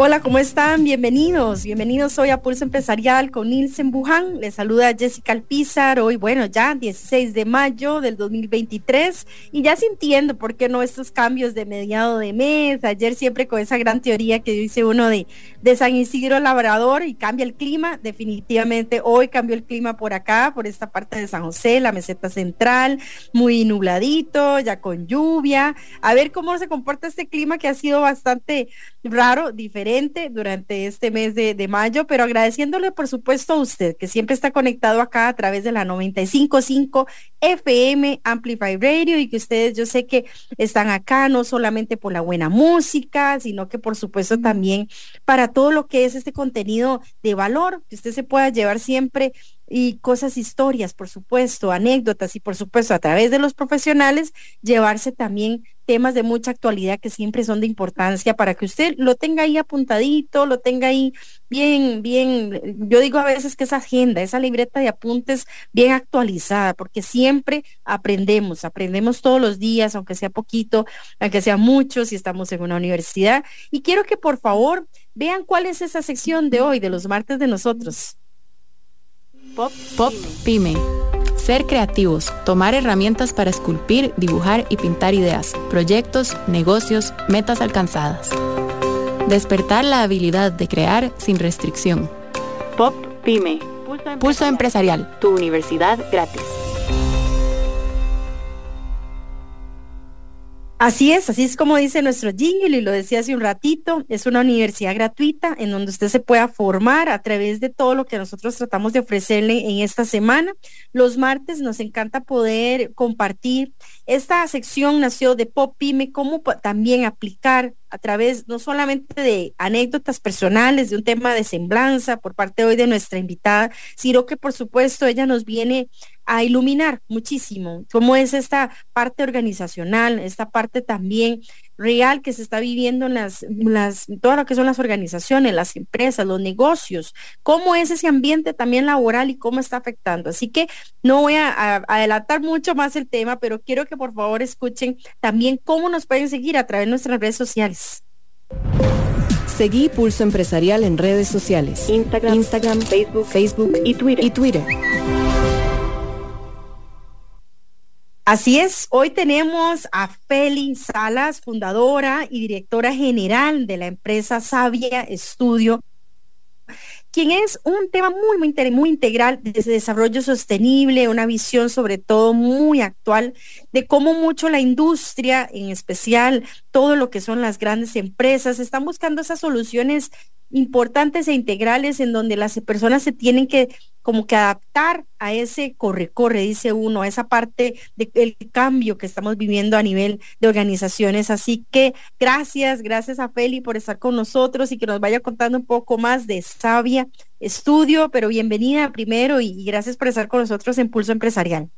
Hola, ¿cómo están? Bienvenidos. Bienvenidos hoy a Pulso Empresarial con Nilsen Buján. Les saluda Jessica Alpizar. Hoy, bueno, ya 16 de mayo del 2023 y ya sintiendo por qué no estos cambios de mediado de mes. Ayer siempre con esa gran teoría que dice uno de, de San Isidro Labrador y cambia el clima. Definitivamente hoy cambió el clima por acá, por esta parte de San José, la meseta central, muy nubladito, ya con lluvia. A ver cómo se comporta este clima que ha sido bastante raro, diferente durante este mes de, mayo, pero agradeciéndole por supuesto a usted que siempre está conectado acá a través de la 955 FM Amplify Radio y que ustedes yo sé que están acá no solamente por la buena música, sino que por supuesto también para todo lo que es este contenido de valor que usted se pueda llevar siempre y cosas, historias, por supuesto, anécdotas y por supuesto a través de los profesionales llevarse también temas de mucha actualidad que siempre son de importancia para que usted lo tenga ahí apuntadito, lo tenga ahí bien, bien, yo digo a veces que esa agenda, esa libreta de apuntes bien actualizada, porque siempre aprendemos, aprendemos todos los días, aunque sea poquito, aunque sea mucho, si estamos en una universidad. Y quiero que por favor vean cuál es esa sección de hoy, de los martes de nosotros. Pop, Pop Pyme. Ser creativos, tomar herramientas para esculpir, dibujar y pintar ideas, proyectos, negocios, metas alcanzadas. Despertar la habilidad de crear sin restricción. Pop Pyme. Pulso empresarial. Tu universidad gratis. Así es, así es como dice nuestro jingle y lo decía hace un ratito, es una universidad gratuita en donde usted se pueda formar a través de todo lo que nosotros tratamos de ofrecerle en esta semana. Los martes nos encanta poder compartir. Esta sección nació de Pop Pyme, cómo también aplicar a través no solamente de anécdotas personales, de un tema de semblanza por parte hoy de nuestra invitada, sino que por supuesto ella nos viene a iluminar muchísimo cómo es esta parte organizacional, esta parte también real que se está viviendo en las, las, todo lo que son las organizaciones, las empresas, los negocios, cómo es ese ambiente también laboral y cómo está afectando. Así que no voy a, adelantar mucho más el tema, pero quiero que por favor escuchen también cómo nos pueden seguir a través de nuestras redes sociales. Seguí Pulso Empresarial en redes sociales. Instagram, Instagram Facebook, Facebook y Twitter. Y Twitter. Así es, hoy tenemos a Feli Salas, fundadora y directora general de la empresa Sabia Estudio, quien es un tema muy, muy, muy integral desde desarrollo sostenible, una visión sobre todo muy actual de cómo mucho la industria, en especial todo lo que son las grandes empresas, están buscando esas soluciones importantes e integrales en donde las personas se tienen que como que adaptar a ese corre-corre, dice uno, a esa parte del cambio que estamos viviendo a nivel de organizaciones. Así que gracias, gracias a Feli por estar con nosotros y que nos vaya contando un poco más de Sabia Estudio, pero bienvenida primero y, y gracias por estar con nosotros en Pulso Empresarial.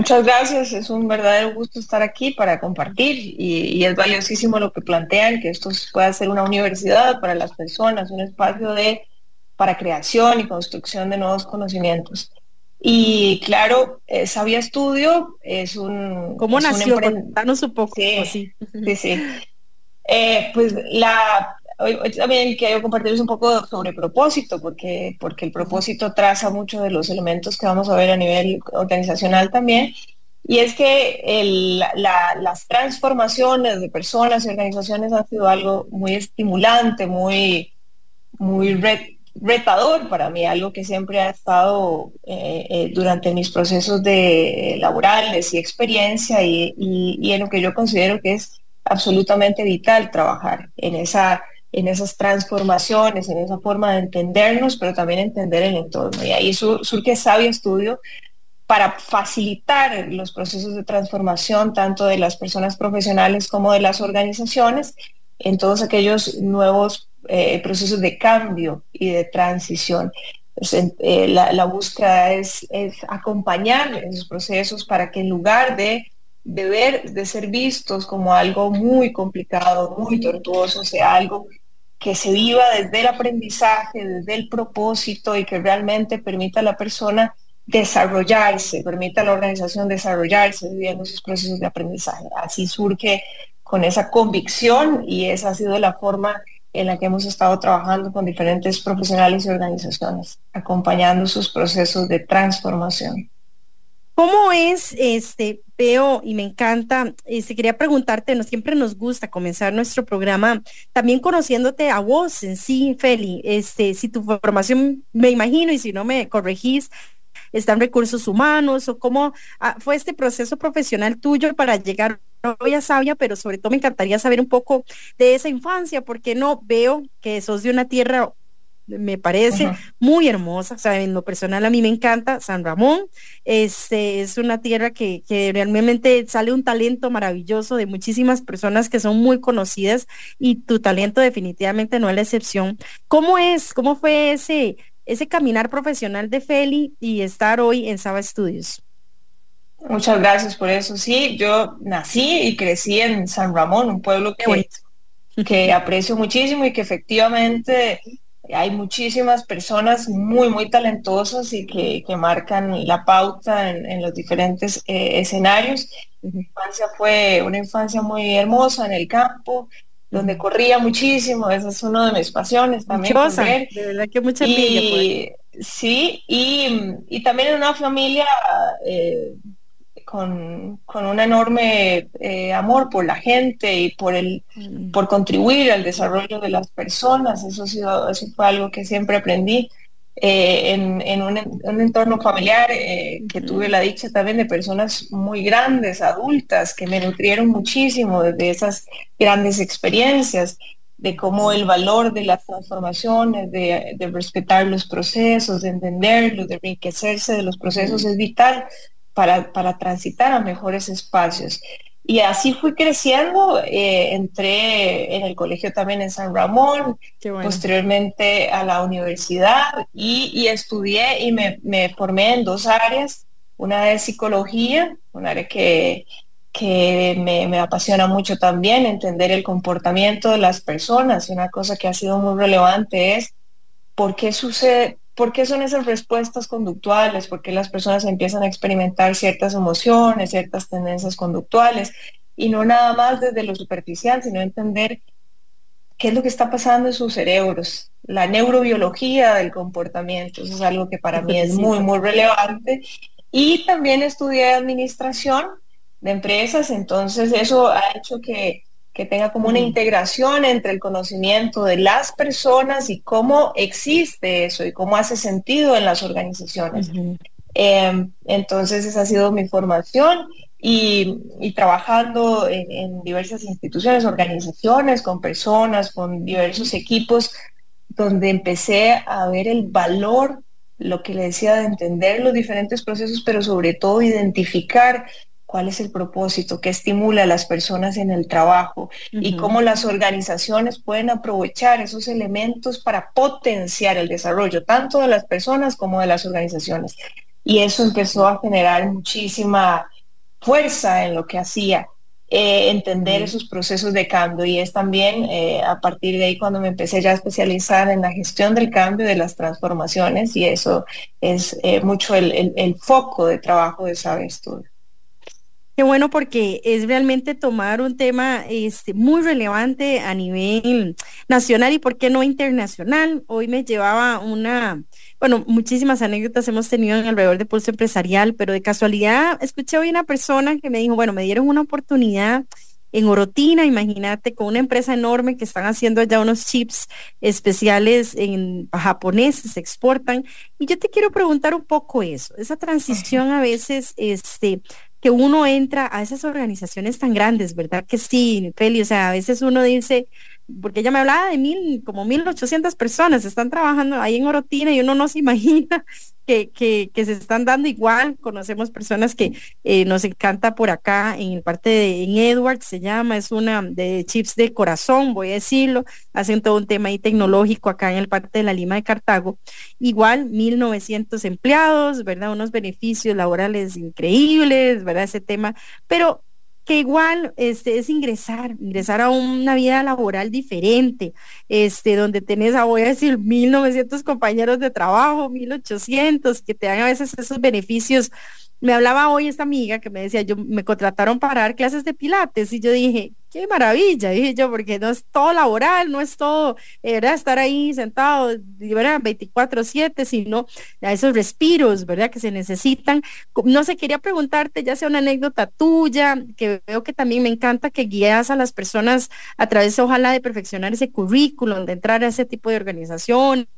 Muchas gracias, es un verdadero gusto estar aquí para compartir y, es valiosísimo lo que plantean, que esto pueda ser una universidad para las personas, un espacio de para creación y construcción de nuevos conocimientos. Y claro, eh, Sabia Estudio es un... ¿Cómo nació? Danos un poco. Sí, sí, sí. Eh, pues la, hoy, también quiero compartirles un poco sobre propósito, porque, porque el propósito traza mucho de los elementos que vamos a ver a nivel organizacional también. Y es que las transformaciones de personas y organizaciones han sido algo muy estimulante, muy, muy retador para mí, algo que siempre ha estado eh, eh, durante mis procesos de laborales y experiencia y en lo que yo considero que es absolutamente vital trabajar en esa en esas transformaciones, en esa forma de entendernos, pero también entender el entorno. Y ahí surge Sabio Estudio para facilitar los procesos de transformación tanto de las personas profesionales como de las organizaciones en todos aquellos nuevos eh, procesos de cambio y de transición. pues, eh, la, búsqueda es, es acompañar esos procesos para que en lugar de, de de ser vistos como algo muy complicado, muy tortuoso, sea algo que se viva desde el aprendizaje, desde el propósito y que realmente permita a la persona desarrollarse, permita a la organización desarrollarse viviendo sus procesos de aprendizaje. Así surge con esa convicción y esa ha sido la forma en la que hemos estado trabajando con diferentes profesionales y organizaciones, acompañando sus procesos de transformación. ¿Cómo es, este, veo y me encanta, este, quería preguntarte, no siempre nos gusta comenzar nuestro programa también conociéndote a vos en sí, Feli, este, si tu formación, me imagino, y si no me corregís, están recursos humanos o cómo ah, fue este proceso profesional tuyo para llegar voy a sabia, pero sobre todo me encantaría saber un poco de esa infancia, porque no veo que sos de una tierra me parece muy hermosa, o sea, en lo personal a mí me encanta San Ramón, este es una tierra que, que, realmente sale un talento maravilloso de muchísimas personas que son muy conocidas y tu talento definitivamente no es la excepción. ¿Cómo es, cómo fue ese, ese caminar profesional de Feli y estar hoy en Saba Studios? Muchas gracias por eso. Sí, yo nací y crecí en San Ramón, un pueblo que, que aprecio muchísimo y que efectivamente hay muchísimas personas muy, muy talentosas y que, marcan la pauta en, los diferentes eh, escenarios. Mi infancia fue una infancia muy hermosa en el campo, donde corría muchísimo, esa es una de mis pasiones también. de verdad que mucha y, Sí, y, también en una familia eh, con, un enorme eh, amor por la gente y por el mm. por contribuir al desarrollo de las personas. Eso, ha sido, eso fue algo que siempre aprendí eh, en, un, entorno familiar eh, que tuve la dicha también de personas muy grandes, adultas, que me nutrieron muchísimo de esas grandes experiencias de cómo el valor de las transformaciones, de, de respetar los procesos, de entenderlos, de enriquecerse de los procesos es vital para, transitar a mejores espacios. Y así fui creciendo, eh, entré en el colegio también en San Ramón, posteriormente a la universidad y, estudié y me, formé en dos áreas, una de psicología, un área que, que me, me, apasiona mucho también, entender el comportamiento de las personas. Una cosa que ha sido muy relevante es por qué sucede, ¿Por qué son esas respuestas conductuales? ¿Por qué las personas empiezan a experimentar ciertas emociones, ciertas tendencias conductuales? Y no nada más desde lo superficial, sino entender qué es lo que está pasando en sus cerebros, la neurobiología del comportamiento. Eso es algo que para mí es muy, muy relevante. Y también estudié administración de empresas, entonces eso ha hecho que que tenga como una integración entre el conocimiento de las personas y cómo existe eso y cómo hace sentido en las organizaciones. Em, entonces esa ha sido mi formación y, trabajando en, diversas instituciones, organizaciones, con personas, con diversos equipos, donde empecé a ver el valor, lo que le decía, de entender los diferentes procesos, pero sobre todo identificar cuál es el propósito, qué estimula a las personas en el trabajo y cómo las organizaciones pueden aprovechar esos elementos para potenciar el desarrollo tanto de las personas como de las organizaciones. Y eso empezó a generar muchísima fuerza en lo que hacía, eh, entender esos procesos de cambio. Y es también eh, a partir de ahí cuando me empecé ya a especializar en la gestión del cambio, de las transformaciones, y eso es eh, mucho el, el, foco de trabajo de Sabe Estudio. Qué bueno porque es realmente tomar un tema este, muy relevante a nivel nacional y por qué no internacional. Hoy me llevaba una, bueno, muchísimas anécdotas hemos tenido en alrededor de Pulso Empresarial, pero de casualidad escuché hoy una persona que me dijo, bueno, me dieron una oportunidad en Orotina, imagínate, con una empresa enorme que están haciendo allá unos chips especiales en japoneses, se exportan. Y yo te quiero preguntar un poco eso, esa transición a veces, este, que uno entra a esas organizaciones tan grandes, ¿verdad? Que sí, Feli, o sea, a veces uno dice, porque ella me hablaba de mil, como mil ochocientas personas están trabajando ahí en Orotina y uno no se imagina que, que, se están dando igual. Conocemos personas que eh, nos encanta por acá en parte de en Edwards, se llama, es una de chips de corazón, voy a decirlo, hacen todo un tema ahí tecnológico acá en el parte de la Lima de Cartago. Igual, mil novecientos empleados, ¿verdad? Unos beneficios laborales increíbles, ¿verdad? Ese tema, pero que igual este, es ingresar, ingresar a una vida laboral diferente, este, donde tenés, a, voy a decir, 1.900 compañeros de trabajo, 1.800, que te dan a veces esos beneficios. Me hablaba hoy esta amiga que me decía, yo me contrataron para dar clases de pilates y yo dije, qué maravilla, dije yo, porque no es todo laboral, no es todo, eh, ¿verdad? Estar ahí sentado, ¿verdad? 24/7, sino a esos respiros, ¿verdad? Que se necesitan. No sé, quería preguntarte, ya sea una anécdota tuya, que veo que también me encanta que guías a las personas a través, ojalá, de perfeccionar ese currículum, de entrar a ese tipo de organización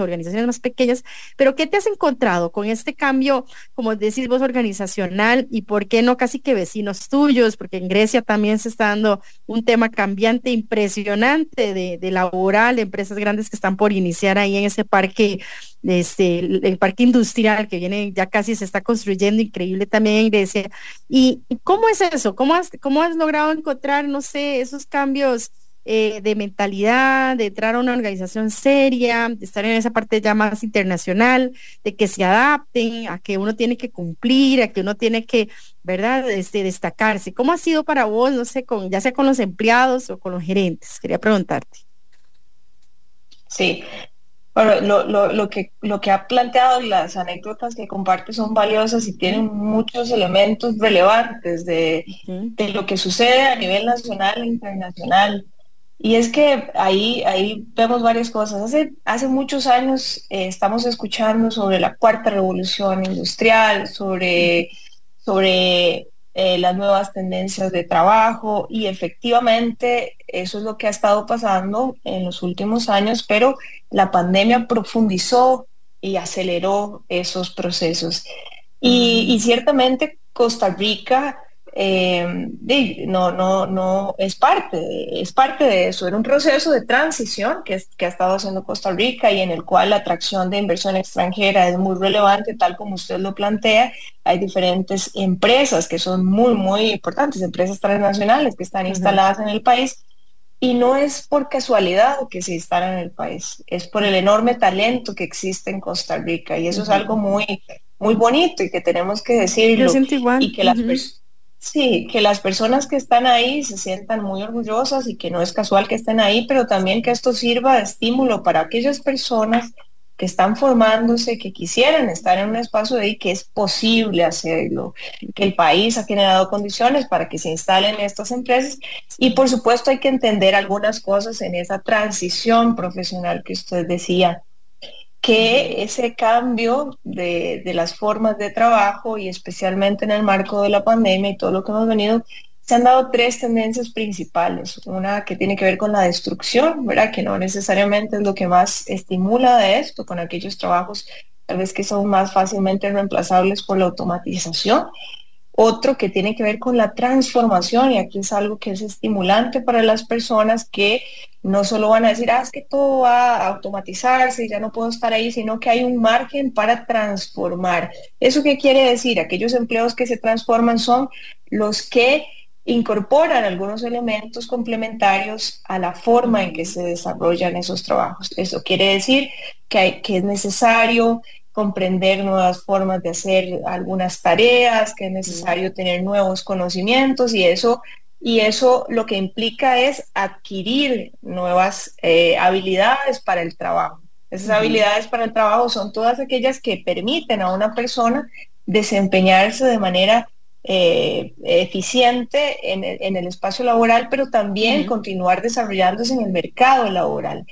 organizaciones más pequeñas, pero ¿qué te has encontrado con este cambio, como decís vos, organizacional y por qué no casi que vecinos tuyos? Porque en Grecia también se está dando un tema cambiante impresionante de, de laboral, empresas grandes que están por iniciar ahí en ese parque este, el, parque industrial que viene, ya casi se está construyendo, increíble también en Grecia. ¿Y, cómo es eso? ¿Cómo has, ¿Cómo has logrado encontrar, no sé, esos cambios eh, de mentalidad, de entrar a una organización seria, de estar en esa parte ya más internacional, de que se adapten, a que uno tiene que cumplir, a que uno tiene que, ¿verdad?, este, destacarse. ¿Cómo ha sido para vos, no sé, con, ya sea con los empleados o con los gerentes? Quería preguntarte. Sí, bueno, lo, que, lo que ha planteado y las anécdotas que comparte son valiosas y tienen muchos elementos relevantes de, de, lo que sucede a nivel nacional e internacional. Y es que ahí, ahí vemos varias cosas. Hace, hace muchos años eh, estamos escuchando sobre la cuarta revolución industrial, sobre, sobre eh, las nuevas tendencias de trabajo y efectivamente eso es lo que ha estado pasando en los últimos años, pero la pandemia profundizó y aceleró esos procesos. Y, y ciertamente Costa Rica eh, no, no, no, es parte, es parte de eso. Era un proceso de transición que, que ha estado haciendo Costa Rica y en el cual la atracción de inversión extranjera es muy relevante, tal como usted lo plantea. Hay diferentes empresas que son muy, muy importantes, empresas transnacionales que están instaladas en el país. Y no es por casualidad que se instalan en el país, es por el enorme talento que existe en Costa Rica. Y eso es algo muy, muy bonito y que tenemos que decirlo. Y que las personas Sí, que las personas que están ahí se sientan muy orgullosas y que no es casual que estén ahí, pero también que esto sirva de estímulo para aquellas personas que están formándose, que quisieran estar en un espacio de ahí, que es posible hacerlo, que el país ha generado condiciones para que se instalen estas empresas. Y por supuesto hay que entender algunas cosas en esa transición profesional que usted decía que ese cambio de, las formas de trabajo y especialmente en el marco de la pandemia y todo lo que hemos venido, se han dado tres tendencias principales. Una que tiene que ver con la destrucción, ¿verdad? Que no necesariamente es lo que más estimula de esto, con aquellos trabajos tal vez que son más fácilmente reemplazables por la automatización. Otro que tiene que ver con la transformación, y aquí es algo que es estimulante para las personas que no solo van a decir, ah, es que todo va a automatizarse y ya no puedo estar ahí, sino que hay un margen para transformar. ¿Eso qué quiere decir? Aquellos empleos que se transforman son los que incorporan algunos elementos complementarios a la forma en que se desarrollan esos trabajos. Eso quiere decir que, hay, que es necesario comprender nuevas formas de hacer algunas tareas, que es necesario tener nuevos conocimientos y eso y eso lo que implica es adquirir nuevas eh, habilidades para el trabajo. Esas habilidades para el trabajo son todas aquellas que permiten a una persona desempeñarse de manera eh, eficiente en el, espacio laboral, pero también continuar desarrollándose en el mercado laboral.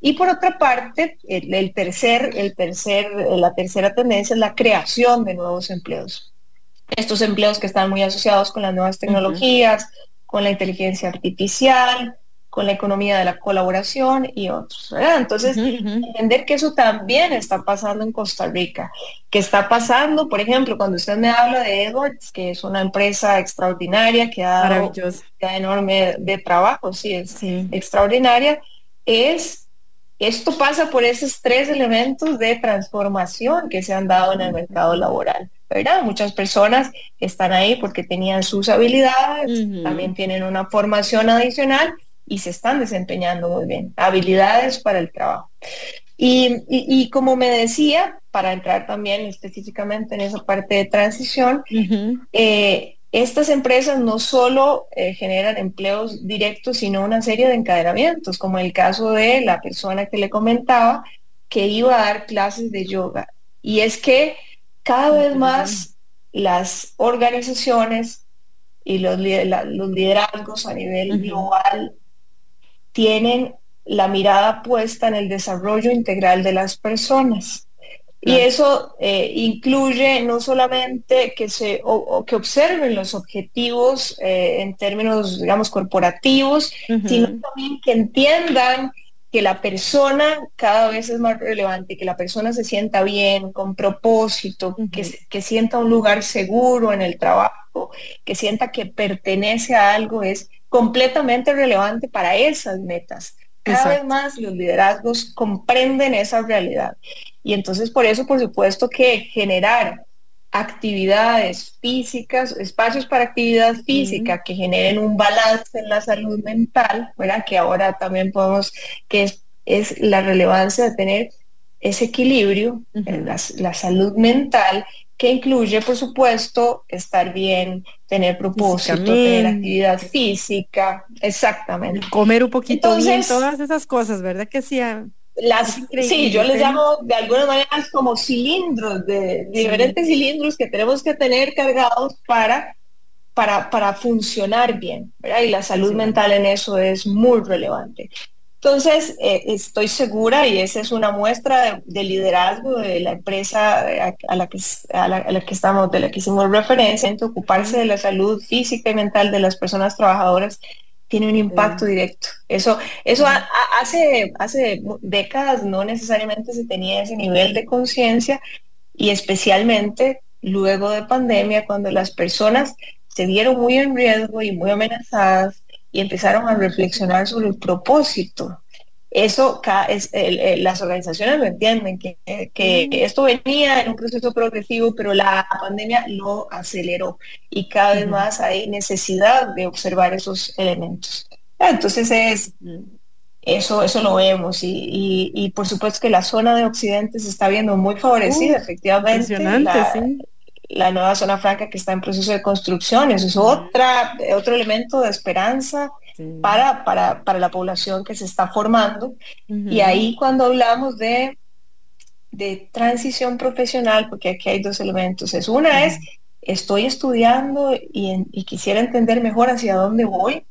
Y por otra parte, el, tercer, el tercer, la tercera tendencia es la creación de nuevos empleos. Estos empleos que están muy asociados con las nuevas tecnologías, con la inteligencia artificial, con la economía de la colaboración y otros. Entonces, entender que eso también está pasando en Costa Rica, que está pasando, por ejemplo, cuando usted me habla de Edwards, que es una empresa extraordinaria que ha dado enorme de trabajo, sí, es extraordinaria, es esto pasa por esos tres elementos de transformación que se han dado en el mercado laboral. ¿verdad? Muchas personas están ahí porque tenían sus habilidades, también tienen una formación adicional y se están desempeñando muy bien. Habilidades para el trabajo. Y, como me decía, para entrar también específicamente en esa parte de transición, estas empresas no solo eh, generan empleos directos, sino una serie de encadenamientos, como el caso de la persona que le comentaba que iba a dar clases de yoga. Y es que cada vez más las organizaciones y los, los liderazgos a nivel global tienen la mirada puesta en el desarrollo integral de las personas. Y eso eh, incluye no solamente que se o, que observen los objetivos eh, en términos, digamos, corporativos, sino también que entiendan que la persona cada vez es más relevante, que la persona se sienta bien, con propósito, que, que sienta un lugar seguro en el trabajo, que sienta que pertenece a algo, es completamente relevante para esas metas. Cada vez más los liderazgos comprenden esa realidad. Y entonces por eso, por supuesto, que generar actividades físicas, espacios para actividad física que generen un balance en la salud mental, ¿verdad? Que ahora también podemos, que es, es la relevancia de tener ese equilibrio en la, la, salud mental que incluye, por supuesto, estar bien, tener propósito, tener actividad física, exactamente. Comer un poquito bien, todas esas cosas, ¿verdad? Que sí. Las, sí, yo les llamo de algunas maneras como cilindros, de, diferentes cilindros que tenemos que tener cargados para, para, para funcionar bien, ¿verdad? Y la salud mental en eso es muy relevante. Entonces, eh, estoy segura, y esa es una muestra de, liderazgo de la empresa a, la que, a, la, que estamos, de la que hicimos referencia, en ocuparse de la salud física y mental de las personas trabajadoras tiene un impacto directo. Eso, eso hace, hace décadas no necesariamente se tenía ese nivel de conciencia y especialmente luego de pandemia, cuando las personas se vieron muy en riesgo y muy amenazadas y empezaron a reflexionar sobre el propósito. Eso es, las organizaciones lo entienden, que, que, esto venía en un proceso progresivo, pero la pandemia lo aceleró y cada vez más hay necesidad de observar esos elementos. Entonces es, eso, eso lo vemos y, y, por supuesto que la zona de Occidente se está viendo muy favorecida, efectivamente. La, sí la nueva zona franca que está en proceso de construcción. Eso es otra, otro elemento de esperanza para, para, para, la población que se está formando. Y ahí cuando hablamos de, de transición profesional, porque aquí hay dos elementos, es una es, estoy estudiando y, y, quisiera entender mejor hacia dónde voy.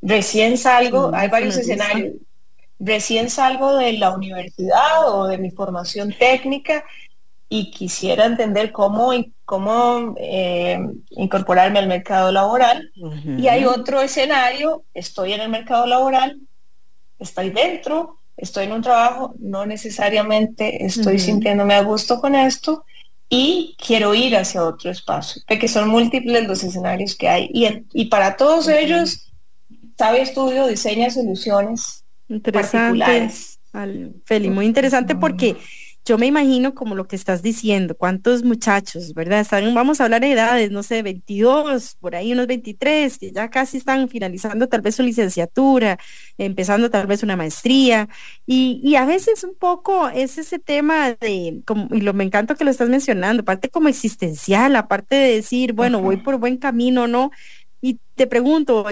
Recién salgo, hay varios escenarios. Recién salgo de la universidad o de mi formación técnica y quisiera entender cómo, cómo eh, incorporarme al mercado laboral. Y hay otro escenario, estoy en el mercado laboral, estoy dentro, estoy en un trabajo, no necesariamente estoy sintiéndome a gusto con esto y quiero ir hacia otro espacio, que son múltiples los escenarios que hay. Y, y para todos ellos, Sabe Estudio diseña soluciones particulares. Feli, muy interesante porque yo me imagino como lo que estás diciendo, cuántos muchachos, ¿verdad? Están, vamos a hablar de edades, no sé, 22, por ahí unos 23, que ya casi están finalizando tal vez su licenciatura, empezando tal vez una maestría, y, y a veces un poco es ese tema de, como, y lo me encanta que lo estás mencionando, parte como existencial, aparte de decir, bueno, voy por buen camino, ¿no? Y te pregunto,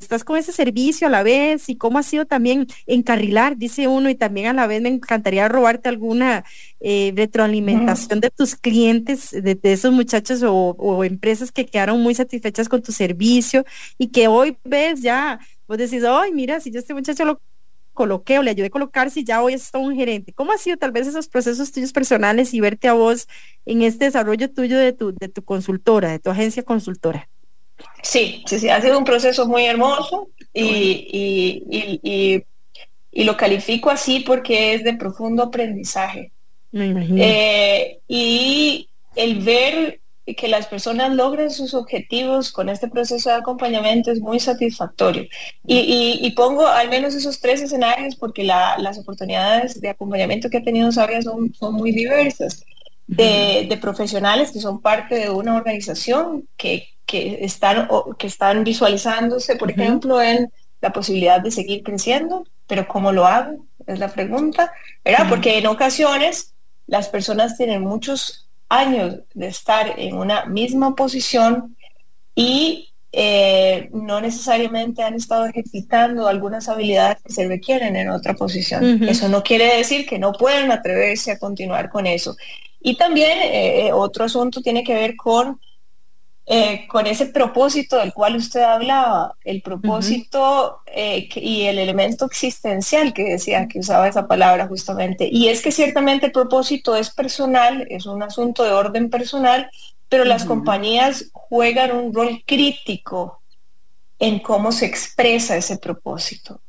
estás con ese servicio a la vez y cómo ha sido también encarrilar, dice uno, y también a la vez me encantaría robarte alguna eh, retroalimentación de tus clientes, de, esos muchachos o, empresas que quedaron muy satisfechas con tu servicio y que hoy ves ya, vos decís, ay, mira, si yo este muchacho lo coloqué o le ayudé a colocarse y ya hoy es todo un gerente. ¿Cómo ha sido tal vez esos procesos tuyos personales y verte a vos en este desarrollo tuyo de tu, de tu consultora, de tu agencia consultora? Sí, sí, sí, ha sido un proceso muy hermoso. y, lo califico así porque es de profundo aprendizaje. Eh, y el ver que las personas logren sus objetivos con este proceso de acompañamiento es muy satisfactorio. Y, pongo al menos esos tres escenarios porque las oportunidades de acompañamiento que ha tenido Sabia son, son muy diversas. De, profesionales que son parte de una organización que, están, que están visualizándose, por ejemplo, en la posibilidad de seguir creciendo, pero ¿cómo lo hago? Es la pregunta, ¿verdad? Porque en ocasiones las personas tienen muchos años de estar en una misma posición y eh, no necesariamente han estado ejercitando algunas habilidades que se requieren en otra posición. Eso no quiere decir que no puedan atreverse a continuar con eso. Y también eh, otro asunto tiene que ver con eh, con ese propósito del cual usted hablaba, el propósito eh, y el elemento existencial que decía, que usaba esa palabra justamente. Y es que ciertamente el propósito es personal, es un asunto de orden personal, pero las compañías juegan un rol crítico en cómo se expresa ese propósito.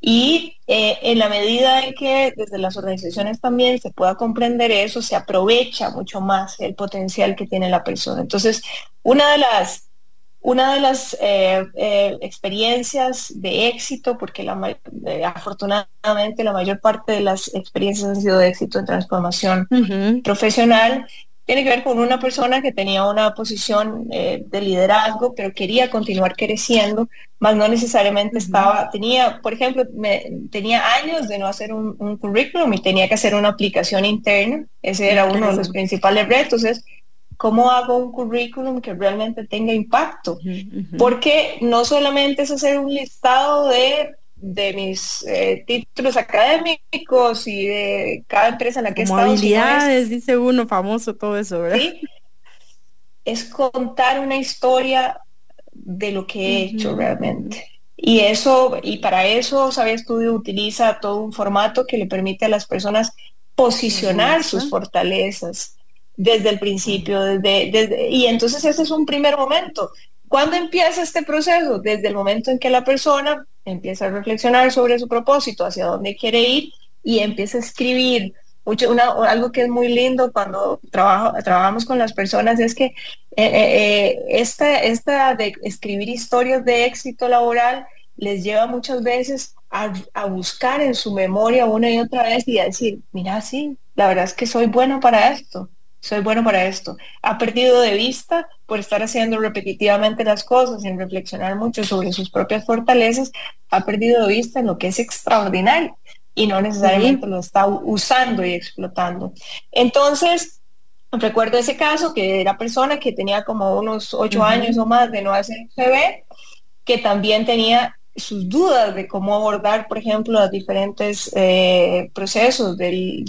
Y eh, en la medida en que desde las organizaciones también se pueda comprender eso, se aprovecha mucho más el potencial que tiene la persona. Entonces, una de las, una de las eh, eh, experiencias de éxito, porque la, afortunadamente la mayor parte de las experiencias han sido de éxito en transformación profesional, tiene que ver con una persona que tenía una posición eh, de liderazgo, pero quería continuar creciendo, más no necesariamente estaba, tenía, por ejemplo, tenía años de no hacer un, currículum y tenía que hacer una aplicación interna. Ese era uno de los principales retos, es cómo hago un currículum que realmente tenga impacto. Porque no solamente es hacer un listado de de mis eh, títulos académicos y de cada empresa en la que he estado. Habilidades, dice uno famoso, todo eso, ¿verdad? ¿Sí? Es contar una historia de lo que he hecho realmente. Y eso, y para eso, Sabe Estudio utiliza todo un formato que le permite a las personas posicionar sus fortalezas desde el principio, desde, desde, y entonces ese es un primer momento. ¿Cuándo empieza este proceso? Desde el momento en que la persona empieza a reflexionar sobre su propósito, hacia dónde quiere ir y empieza a escribir. Mucho, algo que es muy lindo cuando trabajo, trabajamos con las personas es que eh, eh, eh, esta, esta de escribir historias de éxito laboral les lleva muchas veces a, a, buscar en su memoria una y otra vez y a decir, mira, sí, la verdad es que soy bueno para esto soy bueno para esto. Ha perdido de vista por estar haciendo repetitivamente las cosas sin reflexionar mucho sobre sus propias fortalezas, ha perdido de vista en lo que es extraordinario y no necesariamente lo está usando y explotando. Entonces, recuerdo ese caso que era persona que tenía como unos ocho años o más de no hacer CV, que también tenía sus dudas de cómo abordar, por ejemplo, los diferentes eh, procesos del,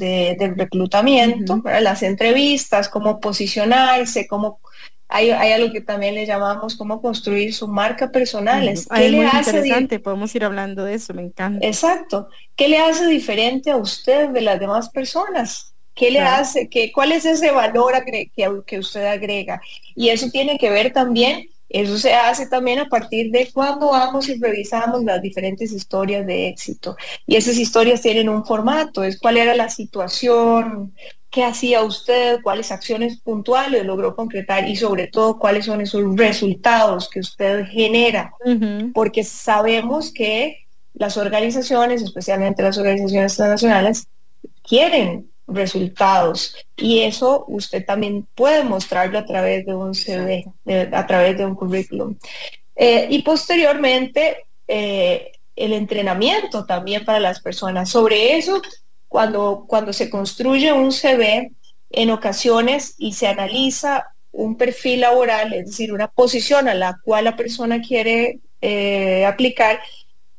reclutamiento, las entrevistas, cómo posicionarse, cómo hay, algo que también le llamamos cómo construir su marca personal. ¿Qué le hace interesante, podemos ir hablando de eso, me encanta. Exacto. ¿Qué le hace diferente a usted de las demás personas? ¿Qué le hace? Que, ¿Cuál es ese valor que, que usted agrega? Y eso tiene que ver también eso se hace también a partir de cuando vamos y revisamos las diferentes historias de éxito. Y esas historias tienen un formato, es cuál era la situación, qué hacía usted, cuáles acciones puntuales logró concretar y sobre todo cuáles son esos resultados que usted genera. Porque sabemos que las organizaciones, especialmente las organizaciones internacionales, quieren resultados. Y eso usted también puede mostrarlo a través de un CV, a través de un currículum. Eh, y posteriormente, eh, el entrenamiento también para las personas. Sobre eso, cuando, cuando se construye un CV, en ocasiones y se analiza un perfil laboral, es decir, una posición a la cual la persona quiere eh, aplicar,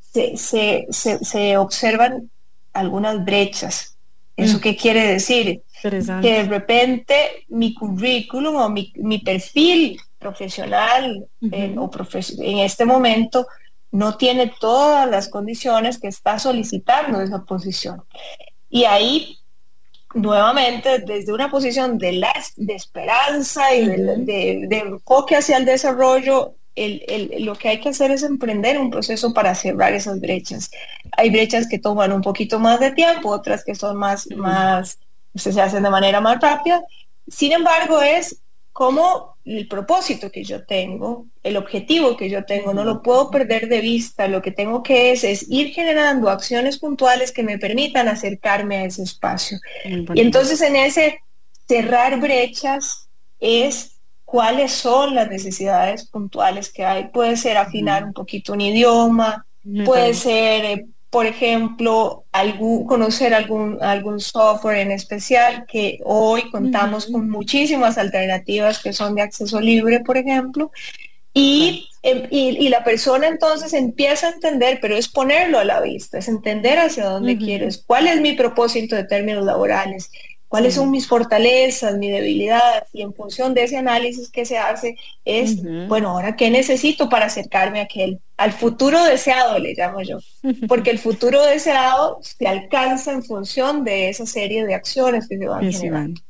se, se, se observan algunas brechas ¿Eso mm. qué quiere decir? Que de repente mi currículum o mi, perfil profesional en, o en este momento no tiene todas las condiciones que está solicitando esa posición. Y ahí, nuevamente, desde una posición de, la, de esperanza y de, enfoque hacia el desarrollo, lo que hay que hacer es emprender un proceso para cerrar esas brechas. Hay brechas que toman un poquito más de tiempo, otras que son más, más, se hacen de manera más rápida. Sin embargo, es como el propósito que yo tengo, el objetivo que yo tengo, no lo puedo perder de vista. Lo que tengo que es, es ir generando acciones puntuales que me permitan acercarme a ese espacio. Y entonces en ese cerrar brechas es cuáles son las necesidades puntuales que hay. Puede ser afinar un poquito un idioma, puede ser, eh, por ejemplo, algún, conocer algún, algún software en especial, que hoy contamos con muchísimas alternativas que son de acceso libre, por ejemplo. Y, em, y, la persona entonces empieza a entender, pero es ponerlo a la vista, es entender hacia dónde quieres, cuál es mi propósito de términos laborales, cuáles son mis fortalezas, mi debilidad, y en función de ese análisis que se hace es, bueno, ahora qué necesito para acercarme a aquel, al futuro deseado, le llamo yo, porque el futuro deseado se alcanza en función de esa serie de acciones que se van generando.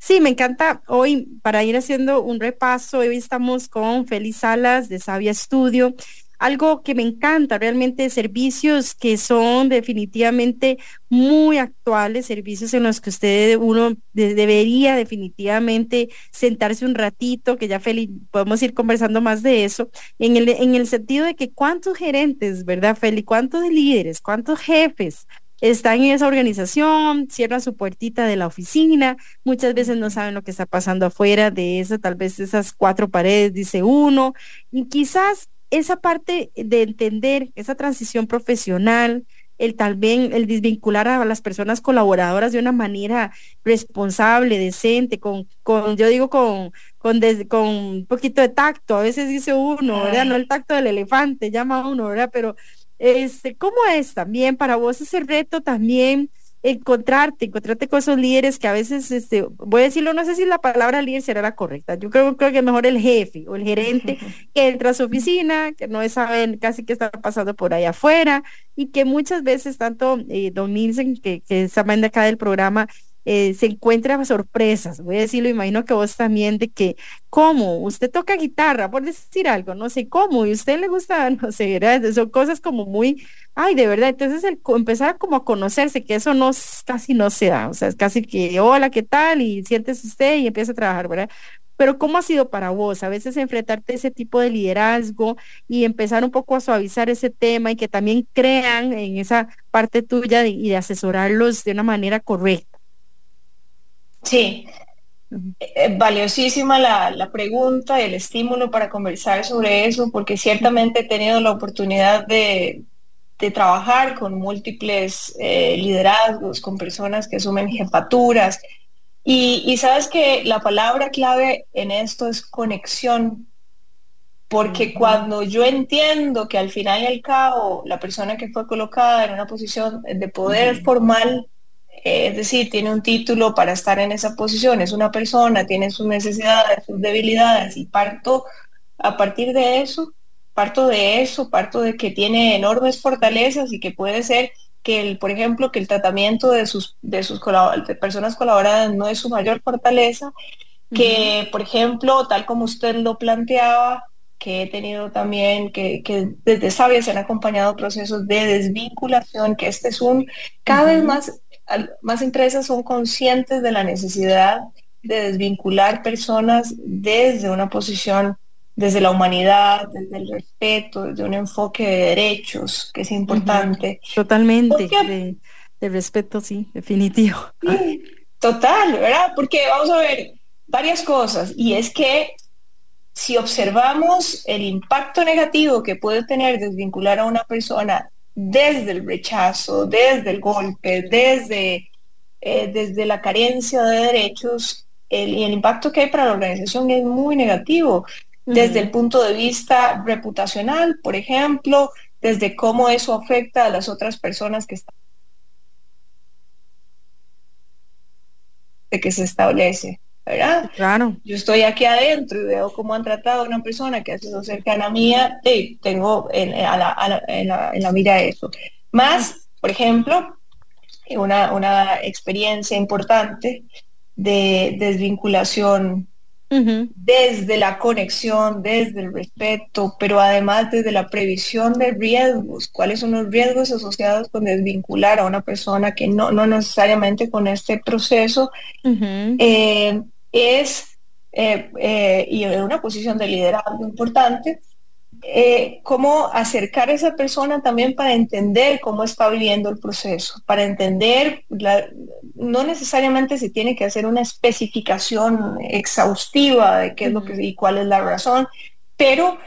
Sí, me encanta hoy para ir haciendo un repaso. Hoy estamos con Feliz Salas de Sabia Estudio algo que me encanta realmente, servicios que son definitivamente muy actuales, servicios en los que usted, uno debería definitivamente sentarse un ratito, que ya Feli, podemos ir conversando más de eso, en el, en el sentido de que cuántos gerentes, ¿verdad, Feli? ¿Cuántos líderes? ¿Cuántos jefes? están en esa organización, cierran su puertita de la oficina, muchas veces no saben lo que está pasando afuera de eso, tal vez esas cuatro paredes, dice uno, y quizás esa parte de entender esa transición profesional, el también el desvincular a las personas colaboradoras de una manera responsable, decente, con, con yo digo con, con, con un poquito de tacto, a veces dice uno, ¿verdad? No el tacto del elefante, llama uno, ¿verdad? Pero este, ¿cómo es también para vos ese reto también? Encontrarte, encontrarte con esos líderes que a veces, este, voy a decirlo, no sé si la palabra líder será la correcta, yo creo, creo que mejor el jefe o el gerente que entra a su oficina, que no saben casi qué está pasando por ahí afuera y que muchas veces tanto eh, Don Nielsen, que, que es de acá del programa, eh, se encuentra sorpresas. Voy a decirlo, imagino que vos también, de que, ¿cómo? Usted toca guitarra, por decir algo, no sé cómo, y usted le gusta, no sé, son cosas como muy, ay, de verdad, entonces el empezar como a conocerse, que eso no casi no se da, o sea, es casi que, hola, ¿qué tal? Y sientes usted y empieza a trabajar, ¿verdad? Pero ¿cómo ha sido para vos? A veces enfrentarte a ese tipo de liderazgo y empezar un poco a suavizar ese tema y que también crean en esa parte tuya y de asesorarlos de una manera correcta. Sí, eh, valiosísima la, la, pregunta y el estímulo para conversar sobre eso, porque ciertamente he tenido la oportunidad de, trabajar con múltiples eh, liderazgos, con personas que asumen jefaturas. Y, y, sabes que la palabra clave en esto es conexión, porque cuando yo entiendo que al final y al cabo la persona que fue colocada en una posición de poder formal es decir, tiene un título para estar en esa posición, es una persona, tiene sus necesidades, sus debilidades y parto a partir de eso, parto de eso, parto de que tiene enormes fortalezas y que puede ser que, el, por ejemplo, que el tratamiento de sus, de sus personas colaboradas no es su mayor fortaleza, que, por ejemplo, tal como usted lo planteaba, que he tenido también, que, que desde Sabia se han acompañado procesos de desvinculación, que este es un, cada vez más más empresas son conscientes de la necesidad de desvincular personas desde una posición, desde la humanidad, desde el respeto, desde un enfoque de derechos, que es importante. Totalmente, de, respeto, sí, definitivo. total, ¿verdad? Porque vamos a ver varias cosas, y es que si observamos el impacto negativo que puede tener desvincular a una persona desde el rechazo, desde el golpe, desde, eh, desde la carencia de derechos, y el impacto que hay para la organización es muy negativo, desde el punto de vista reputacional, por ejemplo, desde cómo eso afecta a las otras personas que están de que se establece. ¿Verdad? Claro. Yo estoy aquí adentro y veo cómo han tratado a una persona que ha sido cercana a mía, y tengo en, la, mira eso. Más, por ejemplo, una, una experiencia importante de desvinculación desde la conexión, desde el respeto, pero además desde la previsión de riesgos, cuáles son los riesgos asociados con desvincular a una persona que no, no necesariamente con este proceso, eh, es, eh, eh, y en una posición de liderazgo importante, eh, cómo acercar a esa persona también para entender cómo está viviendo el proceso, para entender, no necesariamente se tiene que hacer una especificación exhaustiva de qué es lo que y cuál es la razón, pero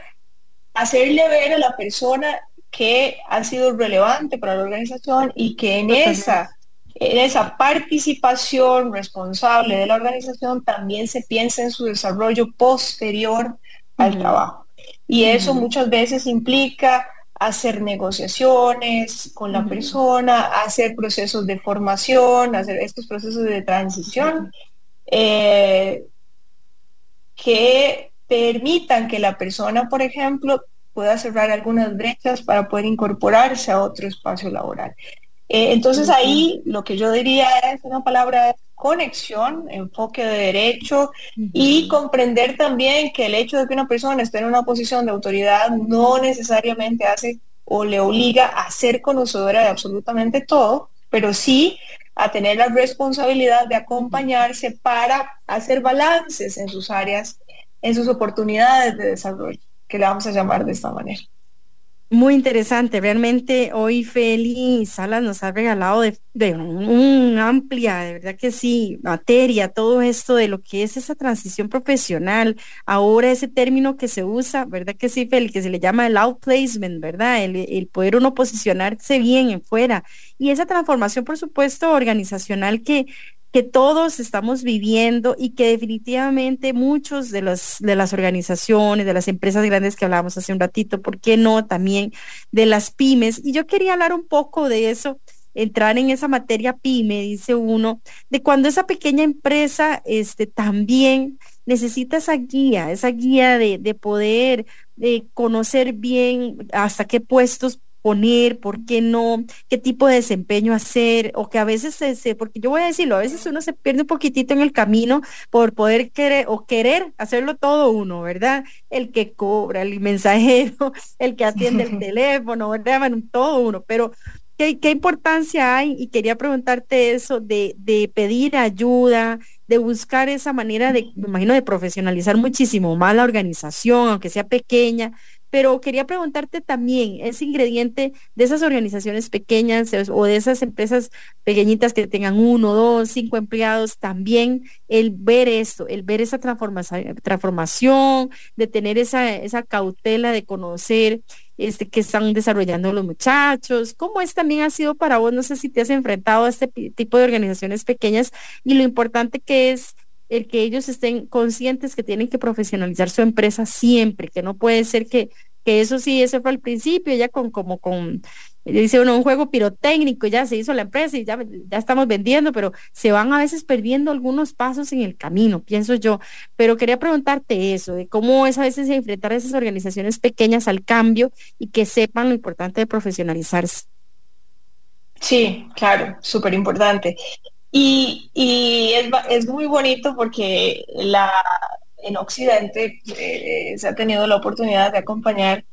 hacerle ver a la persona que ha sido relevante para la organización y que en esa, en esa participación responsable de la organización también se piensa en su desarrollo posterior al trabajo. Y eso muchas veces implica hacer negociaciones con la persona, hacer procesos de formación, hacer estos procesos de transición eh, que permitan que la persona, por ejemplo, pueda cerrar algunas brechas para poder incorporarse a otro espacio laboral. Eh, entonces ahí lo que yo diría es una palabra conexión, enfoque de derecho y comprender también que el hecho de que una persona esté en una posición de autoridad no necesariamente hace o le obliga a ser conocedora de absolutamente todo, pero sí a tener la responsabilidad de acompañarse para hacer balances en sus áreas, en sus oportunidades de desarrollo, que le vamos a llamar de esta manera. Muy interesante, realmente hoy Feli Salas nos ha regalado de, un, amplia, de verdad que sí, materia, todo esto de lo que es esa transición profesional, ahora ese término que se usa, ¿verdad que sí, Feli? Que se le llama el outplacement, ¿verdad? El, el poder uno posicionarse bien en fuera. Y esa transformación, por supuesto, organizacional que que todos estamos viviendo y que definitivamente muchos de, los, de las organizaciones, de las empresas grandes que hablábamos hace un ratito, ¿por qué no? También de las pymes. Y yo quería hablar un poco de eso, entrar en esa materia pyme, dice uno, de cuando esa pequeña empresa este, también necesita esa guía, esa guía de, de poder de conocer bien hasta qué puestos poner, por qué no, qué tipo de desempeño hacer, o que a veces se, porque yo voy a decirlo, a veces uno se pierde un poquitito en el camino por poder querer o querer hacerlo todo uno, ¿verdad? El que cobra, el mensajero, el que atiende el teléfono, ¿verdad? todo uno, pero ¿Qué, ¿Qué, importancia hay? Y quería preguntarte eso de, de, pedir ayuda, de buscar esa manera de, me imagino, de profesionalizar muchísimo más la organización, aunque sea pequeña, pero quería preguntarte también, ese ingrediente de esas organizaciones pequeñas o de esas empresas pequeñitas que tengan uno, dos, cinco empleados, también el ver esto, el ver esa transformación, de tener esa, esa cautela de conocer este, que están desarrollando los muchachos, cómo es también ha sido para vos, no sé si te has enfrentado a este tipo de organizaciones pequeñas y lo importante que es el que ellos estén conscientes que tienen que profesionalizar su empresa siempre, que no puede ser que, que eso sí, eso fue al principio, ya con como con, dice uno, un juego pirotécnico, ya se hizo la empresa y ya, ya estamos vendiendo, pero se van a veces perdiendo algunos pasos en el camino, pienso yo. Pero quería preguntarte eso, de cómo es a veces enfrentar a esas organizaciones pequeñas al cambio y que sepan lo importante de profesionalizarse. Sí, claro, súper importante. Y, es, muy bonito porque la, en Occidente eh, se ha tenido la oportunidad de acompañar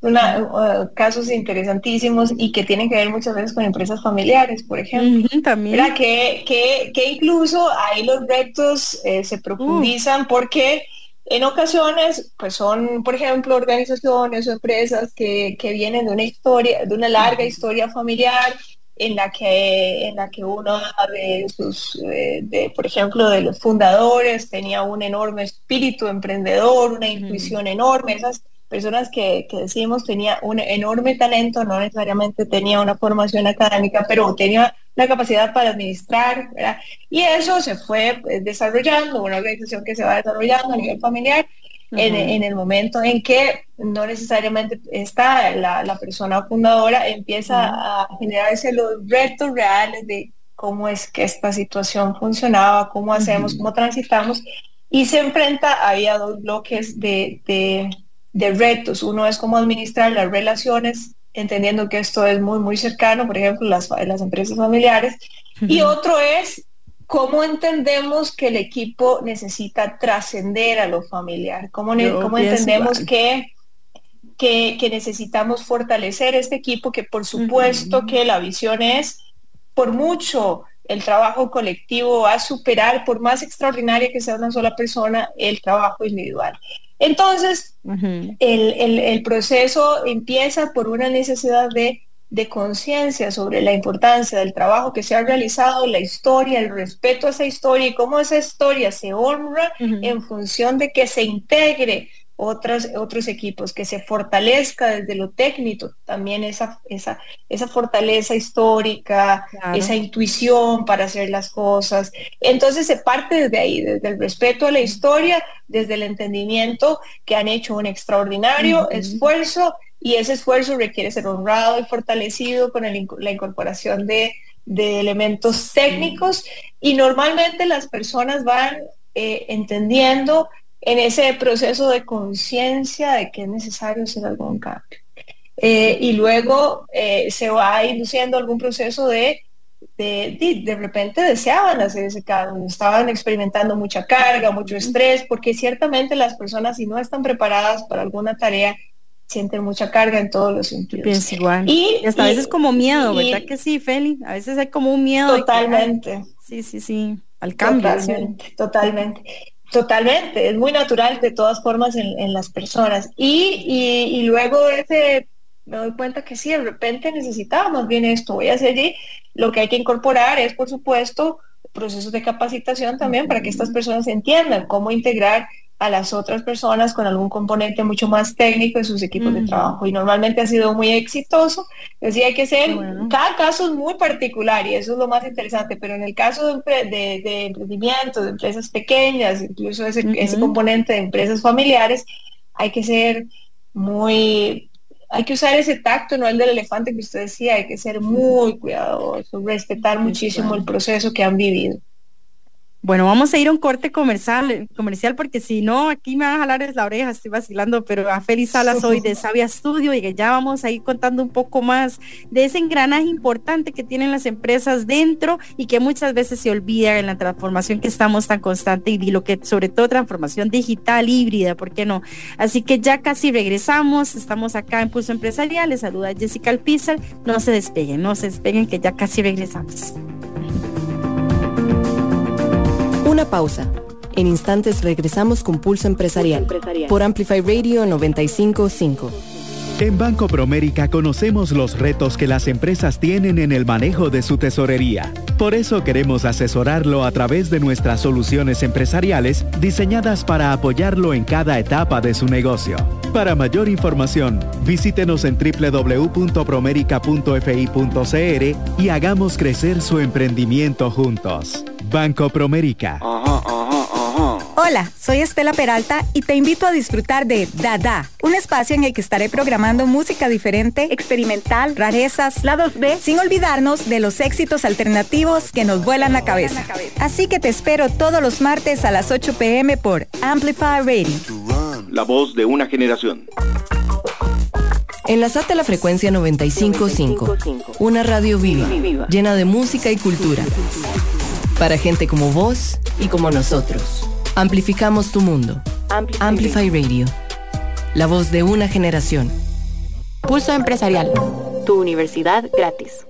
una, uh, casos interesantísimos y que tienen que ver muchas veces con empresas familiares, por ejemplo. también. Que, que, incluso ahí los retos eh, se profundizan porque en ocasiones, pues son, por ejemplo, organizaciones o empresas que, que vienen de una historia, de una larga historia familiar en la que en la que uno de sus de, por ejemplo de los fundadores tenía un enorme espíritu emprendedor una intuición enorme esas personas que, que, decimos tenía un enorme talento no necesariamente tenía una formación académica pero tenía la capacidad para administrar y eso se fue pues, desarrollando una organización que se va desarrollando a nivel familiar en, el momento en que no necesariamente está la, persona fundadora, empieza a generarse los retos reales de cómo es que esta situación funcionaba, cómo hacemos, cómo transitamos, y se enfrenta, había dos bloques de, de, retos. Uno es cómo administrar las relaciones, entendiendo que esto es muy, muy cercano, por ejemplo, las, las empresas familiares, y otro es ¿cómo entendemos que el equipo necesita trascender a lo familiar? ¿Cómo, cómo entendemos que, que, necesitamos fortalecer este equipo? Que por supuesto que la visión es, por mucho el trabajo colectivo va a superar, por más extraordinaria que sea una sola persona, el trabajo individual. Entonces, el, proceso empieza por una necesidad de, conciencia sobre la importancia del trabajo que se ha realizado, la historia, el respeto a esa historia y cómo esa historia se honra en función de que se integre otros, otros equipos, que se fortalezca desde lo técnico, también esa, esa, esa fortaleza histórica, esa intuición para hacer las cosas. Entonces se parte desde ahí, desde el respeto a la historia, desde el entendimiento que han hecho un extraordinario esfuerzo y ese esfuerzo requiere ser honrado y fortalecido con la incorporación de, elementos técnicos y normalmente las personas van eh, entendiendo en ese proceso de conciencia de que es necesario hacer algún cambio. Eh, y luego eh, se va induciendo algún proceso de, de, de, repente deseaban hacer ese cambio, estaban experimentando mucha carga, mucho estrés, porque ciertamente las personas si no están preparadas para alguna tarea, sienten mucha carga en todos los sentidos. igual. Y, hasta a veces como miedo, ¿verdad que sí, Feli? A veces hay como un miedo. Totalmente. sí, sí, sí, al cambio. Totalmente, totalmente. Totalmente, es muy natural de todas formas en, las personas. Y, y, luego ese, me doy cuenta que sí, de repente necesitábamos bien esto, voy a hacer allí. Lo que hay que incorporar es, por supuesto, procesos de capacitación también para que estas personas entiendan cómo integrar a las otras personas con algún componente mucho más técnico en sus equipos de trabajo. Y normalmente ha sido muy exitoso. Decía hay que ser, cada caso es muy particular y eso es lo más interesante, pero en el caso de, de, emprendimiento, de empresas pequeñas, incluso ese, ese componente de empresas familiares, hay que ser muy hay que usar ese tacto, no el del elefante que usted decía, hay que ser muy cuidadoso, respetar muchísimo el proceso que han vivido. Bueno, vamos a ir a un corte comercial, comercial porque si no, aquí me van a jalar la oreja, estoy vacilando, pero a Félix Salas hoy de Sabia Studio y que ya vamos a ir contando un poco más de ese engranaje importante que tienen las empresas dentro y que muchas veces se olvida en la transformación que estamos tan constante y lo que sobre todo transformación digital, híbrida, ¿por qué no? Así que ya casi regresamos, estamos acá en Pulso Empresarial, les saluda Jessica Alpizar, no se despeguen, no se despeguen que ya casi regresamos. Una pausa. En instantes regresamos con Pulso Empresarial, por Amplify Radio 955. En Banco Promérica conocemos los retos que las empresas tienen en el manejo de su tesorería. Por eso queremos asesorarlo a través de nuestras soluciones empresariales diseñadas para apoyarlo en cada etapa de su negocio. Para mayor información, visítenos en www.promerica.fi.cr y hagamos crecer su emprendimiento juntos. Banco Promérica. Hola, soy Estela Peralta y te invito a disfrutar de Dada, un espacio en el que estaré programando música diferente, experimental, rarezas, lados B, sin olvidarnos de los éxitos alternativos que nos vuelan la cabeza. Así que te espero todos los martes a las 8 pm por Amplify Radio. La voz de una generación. Enlazate a la frecuencia 955, una radio viva, llena de música y cultura para gente como vos y como nosotros. Amplificamos tu mundo. Amplify, Radio. La voz de una generación. Pulso Empresarial. Tu universidad gratis.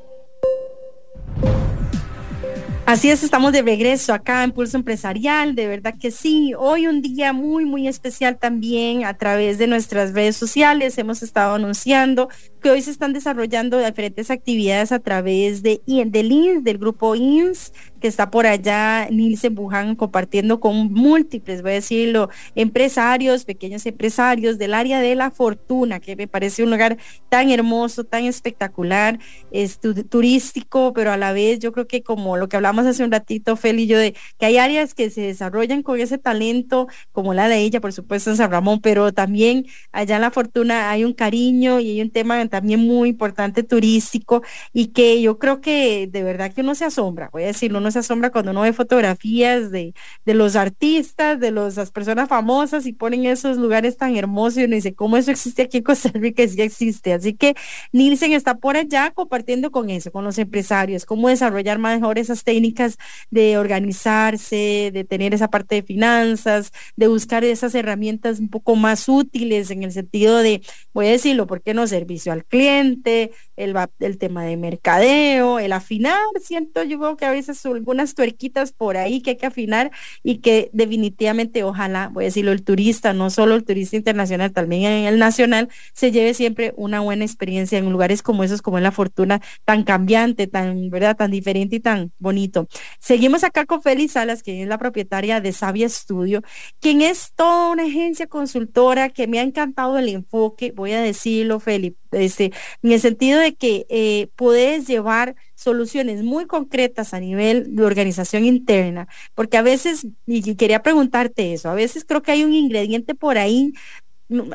Así es, estamos de regreso acá en Pulso Empresarial, de verdad que sí. Hoy un día muy, muy especial también a través de nuestras redes sociales. Hemos estado anunciando que hoy se están desarrollando diferentes actividades a través de, del INS, del grupo INS, que está por allá Nielsen Buján compartiendo con múltiples, voy a decirlo, empresarios, pequeños empresarios del área de la fortuna, que me parece un lugar tan hermoso, tan espectacular, es turístico, pero a la vez yo creo que como lo que hablamos hace un ratito, Feli y yo, de que hay áreas que se desarrollan con ese talento, como la de ella, por supuesto, en San Ramón, pero también allá en la fortuna hay un cariño y hay un tema también muy importante turístico y que yo creo que de verdad que uno se asombra, voy a decirlo, uno se asombra cuando uno ve fotografías de, de los artistas, de las personas famosas y ponen esos lugares tan hermosos y uno dice, ¿cómo eso existe aquí en Costa Rica? Sí existe. Así que Nielsen está por allá compartiendo con eso, con los empresarios, cómo desarrollar mejor esas técnicas de organizarse, de tener esa parte de finanzas, de buscar esas herramientas un poco más útiles en el sentido de, voy a decirlo, ¿por qué no? Servicio al cliente, el, tema de mercadeo, el afinar, siento yo que a veces algunas tuerquitas por ahí que hay que afinar y que definitivamente ojalá, voy a decirlo, el turista, no solo el turista internacional, también el nacional, se lleve siempre una buena experiencia en lugares como esos, como en La Fortuna, tan cambiante, tan, ¿verdad?, tan diferente y tan bonito. Seguimos acá con Félix Salas, que es la propietaria de Sabia Studio, quien es toda una agencia consultora que me ha encantado el enfoque, voy a decirlo, Felipe, este, en el sentido de que eh, puedes llevar soluciones muy concretas a nivel de organización interna, porque a veces, y quería preguntarte eso, a veces creo que hay un ingrediente por ahí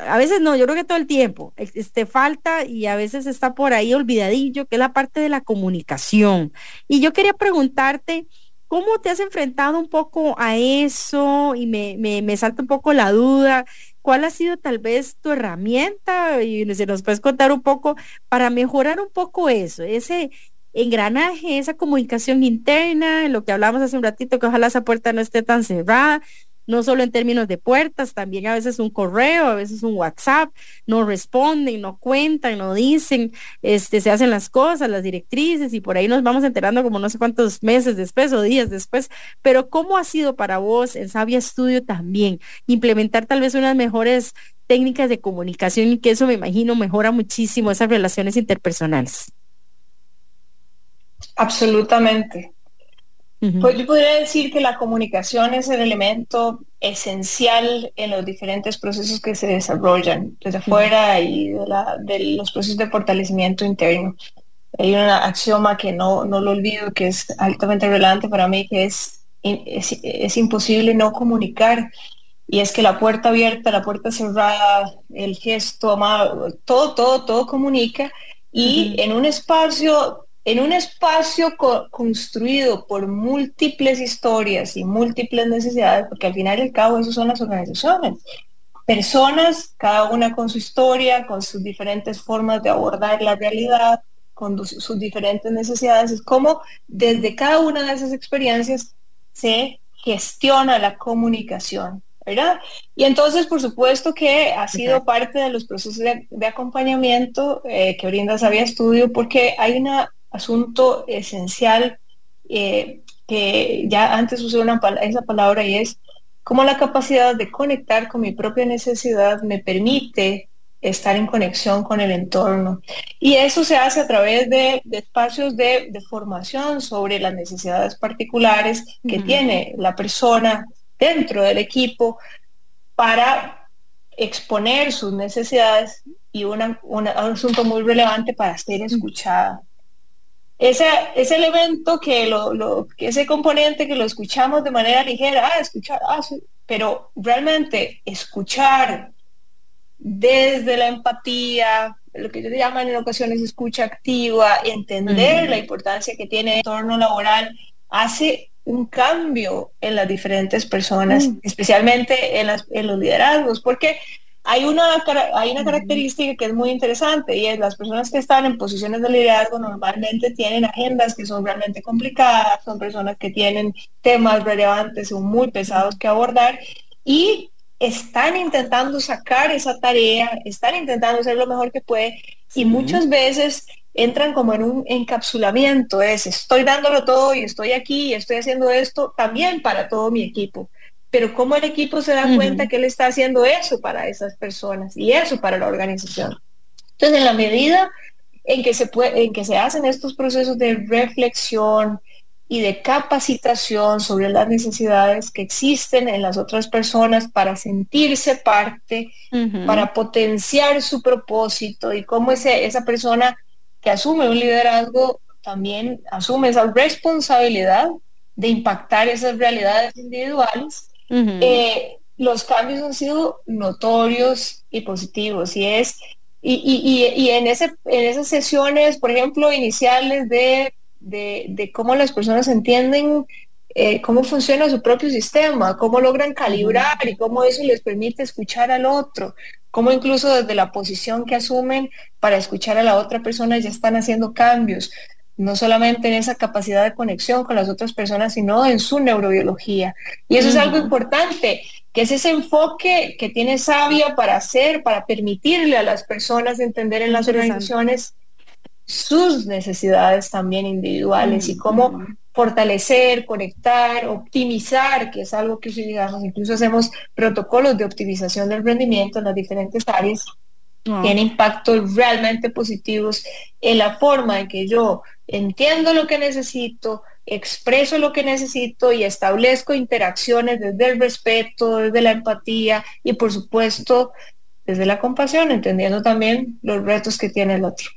a veces no, yo creo que todo el tiempo, este falta y a veces está por ahí olvidadillo, que es la parte de la comunicación. Y yo quería preguntarte, ¿cómo te has enfrentado un poco a eso? Y me, me, me salta un poco la duda, ¿cuál ha sido tal vez tu herramienta? Y si nos puedes contar un poco para mejorar un poco eso, ese engranaje, esa comunicación interna, lo que hablamos hace un ratito, que ojalá esa puerta no esté tan cerrada, no solo en términos de puertas, también a veces un correo, a veces un WhatsApp, no responden, no cuentan, no dicen, este, se hacen las cosas, las directrices y por ahí nos vamos enterando como no sé cuántos meses después o días después, pero ¿cómo ha sido para vos en Sabia Studio también implementar tal vez unas mejores técnicas de comunicación y que eso me imagino mejora muchísimo esas relaciones interpersonales? Absolutamente. Pues yo podría decir que la comunicación es el elemento esencial en los diferentes procesos que se desarrollan desde afuera y de, los procesos de fortalecimiento interno. Hay un axioma que no, no lo olvido, que es altamente relevante para mí, que es, es, imposible no comunicar. Y es que la puerta abierta, la puerta cerrada, el gesto amado, todo, todo, todo comunica. Y en un espacio en un espacio construido por múltiples historias y múltiples necesidades, porque al final y al cabo eso son las organizaciones. Personas, cada una con su historia, con sus diferentes formas de abordar la realidad, con sus diferentes necesidades, es como desde cada una de esas experiencias se gestiona la comunicación. ¿verdad? Y entonces, por supuesto que ha sido parte de los procesos de, acompañamiento eh, que brinda Sabia Estudio, porque hay una asunto esencial eh, que ya antes usé una, esa palabra y es cómo la capacidad de conectar con mi propia necesidad me permite estar en conexión con el entorno. Y eso se hace a través de, espacios de, formación sobre las necesidades particulares que tiene la persona dentro del equipo para exponer sus necesidades y un asunto muy relevante para ser escuchada ese, ese elemento que lo, ese componente que lo escuchamos de manera ligera, ah, escuchar, ah, pero realmente escuchar desde la empatía, lo que ellos llaman en ocasiones escucha activa, entender la importancia que tiene el entorno laboral, hace un cambio en las diferentes personas, mm. especialmente en, las, en los liderazgos, porque hay una, hay una característica que es muy interesante y es las personas que están en posiciones de liderazgo normalmente tienen agendas que son realmente complicadas, son personas que tienen temas relevantes o muy pesados que abordar y están intentando sacar esa tarea, están intentando hacer lo mejor que puede y muchas veces entran como en un encapsulamiento, es estoy dándolo todo y estoy aquí y estoy haciendo esto también para todo mi equipo pero cómo el equipo se da cuenta que él está haciendo eso para esas personas y eso para la organización. Entonces, en la medida en que se, puede, en que se hacen estos procesos de reflexión y de capacitación sobre las necesidades que existen en las otras personas para sentirse parte, para potenciar su propósito y cómo ese, esa persona que asume un liderazgo también asume esa responsabilidad de impactar esas realidades individuales eh, los cambios han sido notorios y positivos y es y, y, y, en, ese, en esas sesiones, por ejemplo, iniciales de de, cómo las personas entienden eh, cómo funciona su propio sistema, cómo logran calibrar y cómo eso les permite escuchar al otro, cómo incluso desde la posición que asumen para escuchar a la otra persona ya están haciendo cambios, no solamente en esa capacidad de conexión con las otras personas, sino en su neurobiología. Y eso es algo importante, que es ese enfoque que tiene Sabia para hacer, para permitirle a las personas entender en las organizaciones sus necesidades también individuales y cómo fortalecer, conectar, optimizar, que es algo que digamos, incluso hacemos protocolos de optimización del rendimiento en las diferentes áreas, tiene impactos realmente positivos en la forma en que yo entiendo lo que necesito, expreso lo que necesito y establezco interacciones desde el respeto, desde la empatía y por supuesto desde la compasión, entendiendo también los retos que tiene el otro.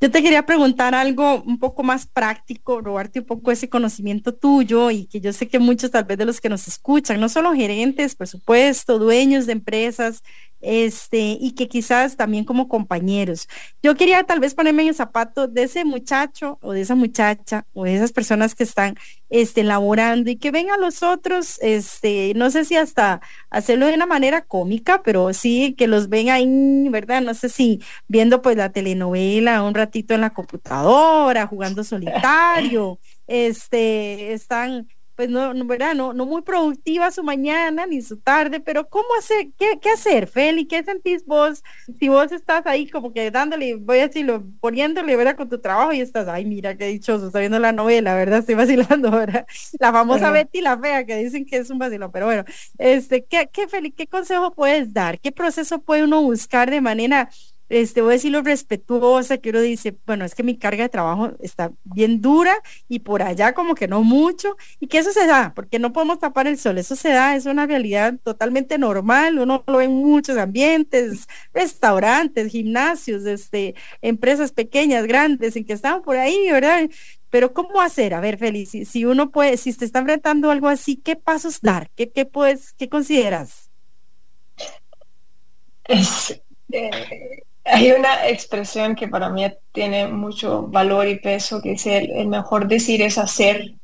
Yo te quería preguntar algo un poco más práctico, robarte un poco ese conocimiento tuyo y que yo sé que muchos tal vez de los que nos escuchan, no solo gerentes, por supuesto, dueños de empresas, este, y que quizás también como compañeros. Yo quería tal vez ponerme en el zapato de ese muchacho o de esa muchacha o de esas personas que están este, laborando y que ven a los otros, este, no sé si hasta hacerlo de una manera cómica, pero sí que los ven ahí, ¿verdad? No sé si viendo pues la telenovela un ratito en la computadora, jugando solitario, este, están pues no, no, ¿verdad? No, no muy productiva su mañana ni su tarde, pero ¿cómo hacer? ¿Qué, qué hacer, Feli? ¿Qué sentís vos? Si vos estás ahí como que dándole, voy a decirlo, poniéndole, ¿verdad? Con tu trabajo y estás, ay, mira qué dichoso, está viendo la novela, ¿verdad? Estoy vacilando, ¿verdad? La famosa Betty la fea, que dicen que es un vacilón, pero bueno, este, ¿qué, qué, Feli, qué consejo puedes dar? ¿Qué proceso puede uno buscar de manera este, voy a decirlo respetuosa, que uno dice, bueno, es que mi carga de trabajo está bien dura y por allá como que no mucho, y que eso se da, porque no podemos tapar el sol, eso se da, es una realidad totalmente normal, uno lo ve en muchos ambientes, restaurantes, gimnasios, este, empresas pequeñas, grandes, en que están por ahí, ¿verdad? Pero ¿cómo hacer? A ver, Feliz, si, uno puede, si te está enfrentando algo así, ¿qué pasos dar? ¿Qué, qué puedes, qué consideras? Eh, hay una expresión que para mí tiene mucho valor y peso, que es el, mejor decir es hacer.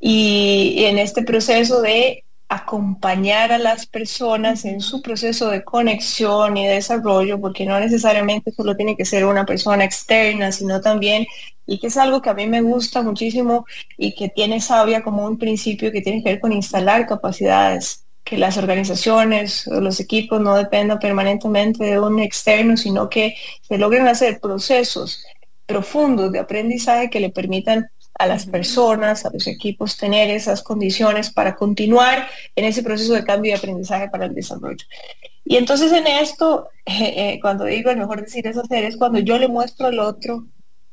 Y, en este proceso de acompañar a las personas en su proceso de conexión y desarrollo, porque no necesariamente solo tiene que ser una persona externa, sino también, y que es algo que a mí me gusta muchísimo y que tiene sabia como un principio que tiene que ver con instalar capacidades que las organizaciones o los equipos no dependan permanentemente de un externo, sino que se logren hacer procesos profundos de aprendizaje que le permitan a las personas, a los equipos tener esas condiciones para continuar en ese proceso de cambio y aprendizaje para el desarrollo. Y entonces en esto, eh, eh, cuando digo el mejor decir es hacer, es cuando yo le muestro al otro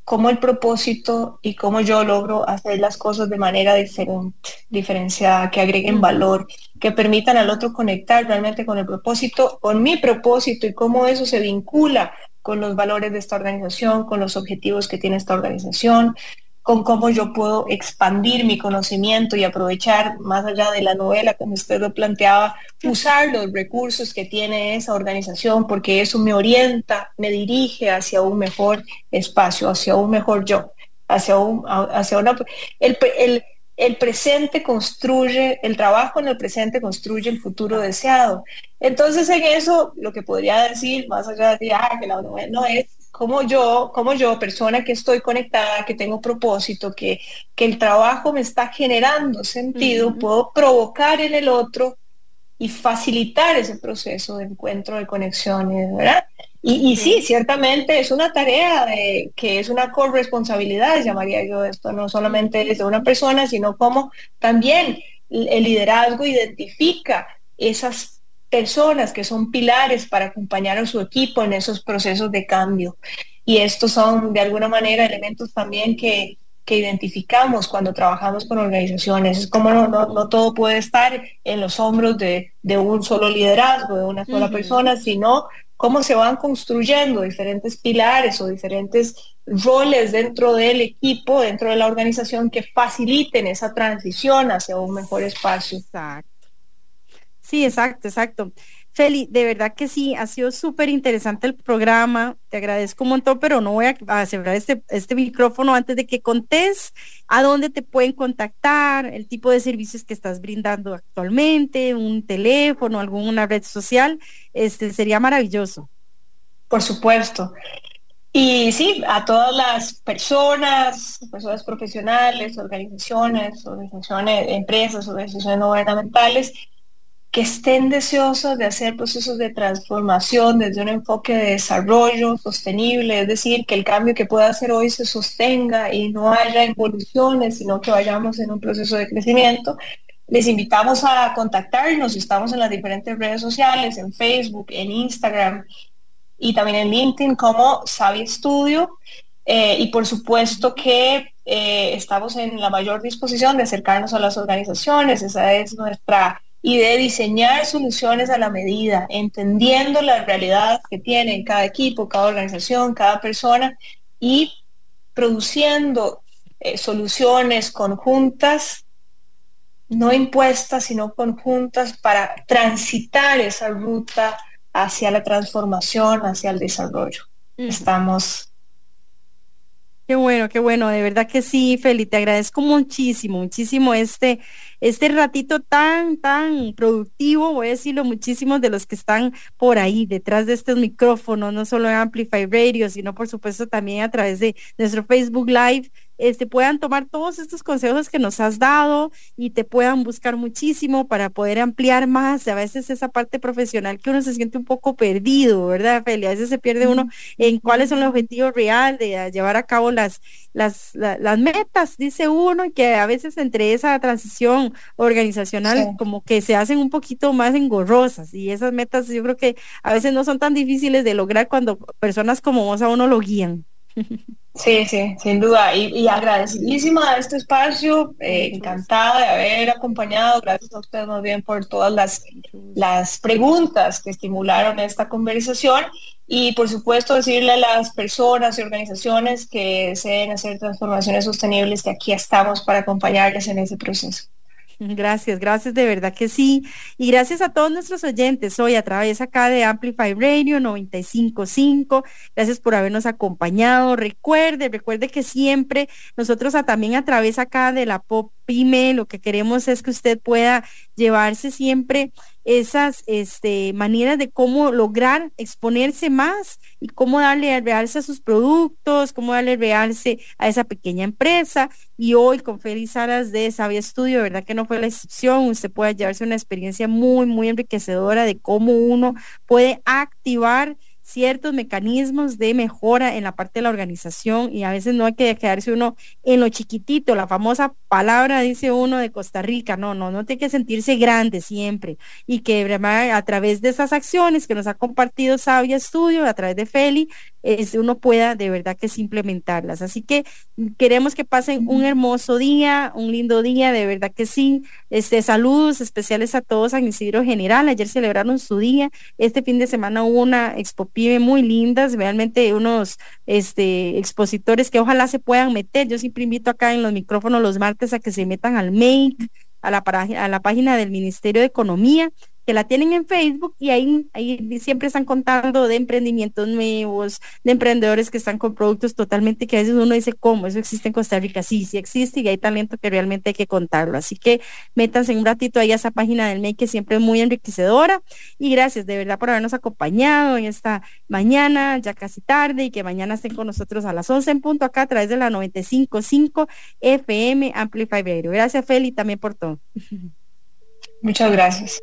cómo el propósito y cómo yo logro hacer las cosas de manera diferente, diferenciada, que agreguen valor, que permitan al otro conectar realmente con el propósito, con mi propósito y cómo eso se vincula con los valores de esta organización, con los objetivos que tiene esta organización, con cómo yo puedo expandir mi conocimiento y aprovechar más allá de la novela, como usted lo planteaba, usar los recursos que tiene esa organización, porque eso me orienta, me dirige hacia un mejor espacio, hacia un mejor yo, hacia un, hacia una, el, el, el presente construye, el trabajo en el presente construye el futuro deseado. Entonces en eso lo que podría decir, más allá de ah, que la novela no es como yo, como yo, persona que estoy conectada, que tengo propósito, que, que el trabajo me está generando sentido, puedo provocar en el otro y facilitar ese proceso de encuentro, de conexiones, ¿verdad? Y, sí, ciertamente es una tarea de, que es una corresponsabilidad, llamaría yo esto, no solamente de una persona, sino como también el liderazgo identifica esas personas que son pilares para acompañar a su equipo en esos procesos de cambio. Y estos son de alguna manera elementos también que, que identificamos cuando trabajamos con organizaciones. Es como no, no, todo puede estar en los hombros de, de un solo liderazgo, de una sola persona, sino cómo se van construyendo diferentes pilares o diferentes roles dentro del equipo, dentro de la organización que faciliten esa transición hacia un mejor espacio. Exacto. Sí, exacto, exacto. Feli, de verdad que sí, ha sido súper interesante el programa, te agradezco un montón, pero no voy a, cerrar este, este micrófono antes de que contés a dónde te pueden contactar, el tipo de servicios que estás brindando actualmente, un teléfono, alguna red social, este sería maravilloso. Por supuesto. Y sí, a todas las personas, personas profesionales, organizaciones, organizaciones, empresas, organizaciones no gubernamentales, que estén deseosos de hacer procesos de transformación desde un enfoque de desarrollo sostenible, es decir, que el cambio que pueda hacer hoy se sostenga y no haya evoluciones, sino que vayamos en un proceso de crecimiento. Les invitamos a contactarnos, estamos en las diferentes redes sociales, en Facebook, en Instagram y también en LinkedIn como Sabi Studio. Eh, y por supuesto que eh, estamos en la mayor disposición de acercarnos a las organizaciones, esa es nuestra y de diseñar soluciones a la medida, entendiendo la realidad que tiene cada equipo, cada organización, cada persona y produciendo eh, soluciones conjuntas, no impuestas, sino conjuntas para transitar esa ruta hacia la transformación, hacia el desarrollo. Estamos Qué bueno, qué bueno, de verdad que sí, Feli, te agradezco muchísimo, muchísimo este, este ratito tan, tan productivo, voy a decirlo, muchísimos de los que están por ahí detrás de estos micrófonos, no solo en Amplify Radio, sino por supuesto también a través de nuestro Facebook Live, este, puedan tomar todos estos consejos que nos has dado y te puedan buscar muchísimo para poder ampliar más. A veces esa parte profesional que uno se siente un poco perdido, ¿verdad, Feli? A veces se pierde uno en cuáles son los objetivos reales de llevar a cabo las, las, las metas, dice uno, y que a veces entre esa transición organizacional como que se hacen un poquito más engorrosas y esas metas yo creo que a veces no son tan difíciles de lograr cuando personas como vos a uno lo guían. Sí, sí, sin duda. Y, y agradecidísima de este espacio, eh, encantada de haber acompañado. Gracias a ustedes más bien por todas las, las preguntas que estimularon esta conversación. Y por supuesto decirle a las personas y organizaciones que deseen hacer transformaciones sostenibles que aquí estamos para acompañarles en ese proceso. Gracias, gracias de verdad que sí. Y gracias a todos nuestros oyentes hoy a través acá de Amplify Radio 955. Gracias por habernos acompañado. Recuerde, recuerde que siempre nosotros también a través acá de la Pop Pyme, lo que queremos es que usted pueda llevarse siempre esas este, maneras de cómo lograr exponerse más y cómo darle realce a sus productos, cómo darle realce a esa pequeña empresa. Y hoy con Félix Saras de Sabia Estudio, verdad que no fue la excepción, usted puede llevarse una experiencia muy, muy enriquecedora de cómo uno puede activar ciertos mecanismos de mejora en la parte de la organización y a veces no hay que quedarse uno en lo chiquitito, la famosa palabra dice uno de Costa Rica, no, no, no tiene que sentirse grande siempre y que a través de esas acciones que nos ha compartido Sabia Estudio, a través de Feli, es, uno pueda de verdad que implementarlas. Así que queremos que pasen un hermoso día, un lindo día, de verdad que sí. Este, saludos especiales a todos San Isidro General. Ayer celebraron su día. Este fin de semana hubo una expo muy lindas, realmente unos este, expositores que ojalá se puedan meter. Yo siempre invito acá en los micrófonos los martes a que se metan al MAKE, a la, a la página del Ministerio de Economía que la tienen en Facebook y ahí, ahí siempre están contando de emprendimientos nuevos, de emprendedores que están con productos totalmente que a veces uno dice, ¿cómo? ¿Eso existe en Costa Rica? Sí, sí existe y hay talento que realmente hay que contarlo. Así que métanse un ratito ahí a esa página del MEI que siempre es muy enriquecedora y gracias de verdad por habernos acompañado en esta mañana, ya casi tarde y que mañana estén con nosotros a las 11 en punto acá a través de la 95.5 FM Amplify Radio. Gracias Feli también por todo. Muchas gracias.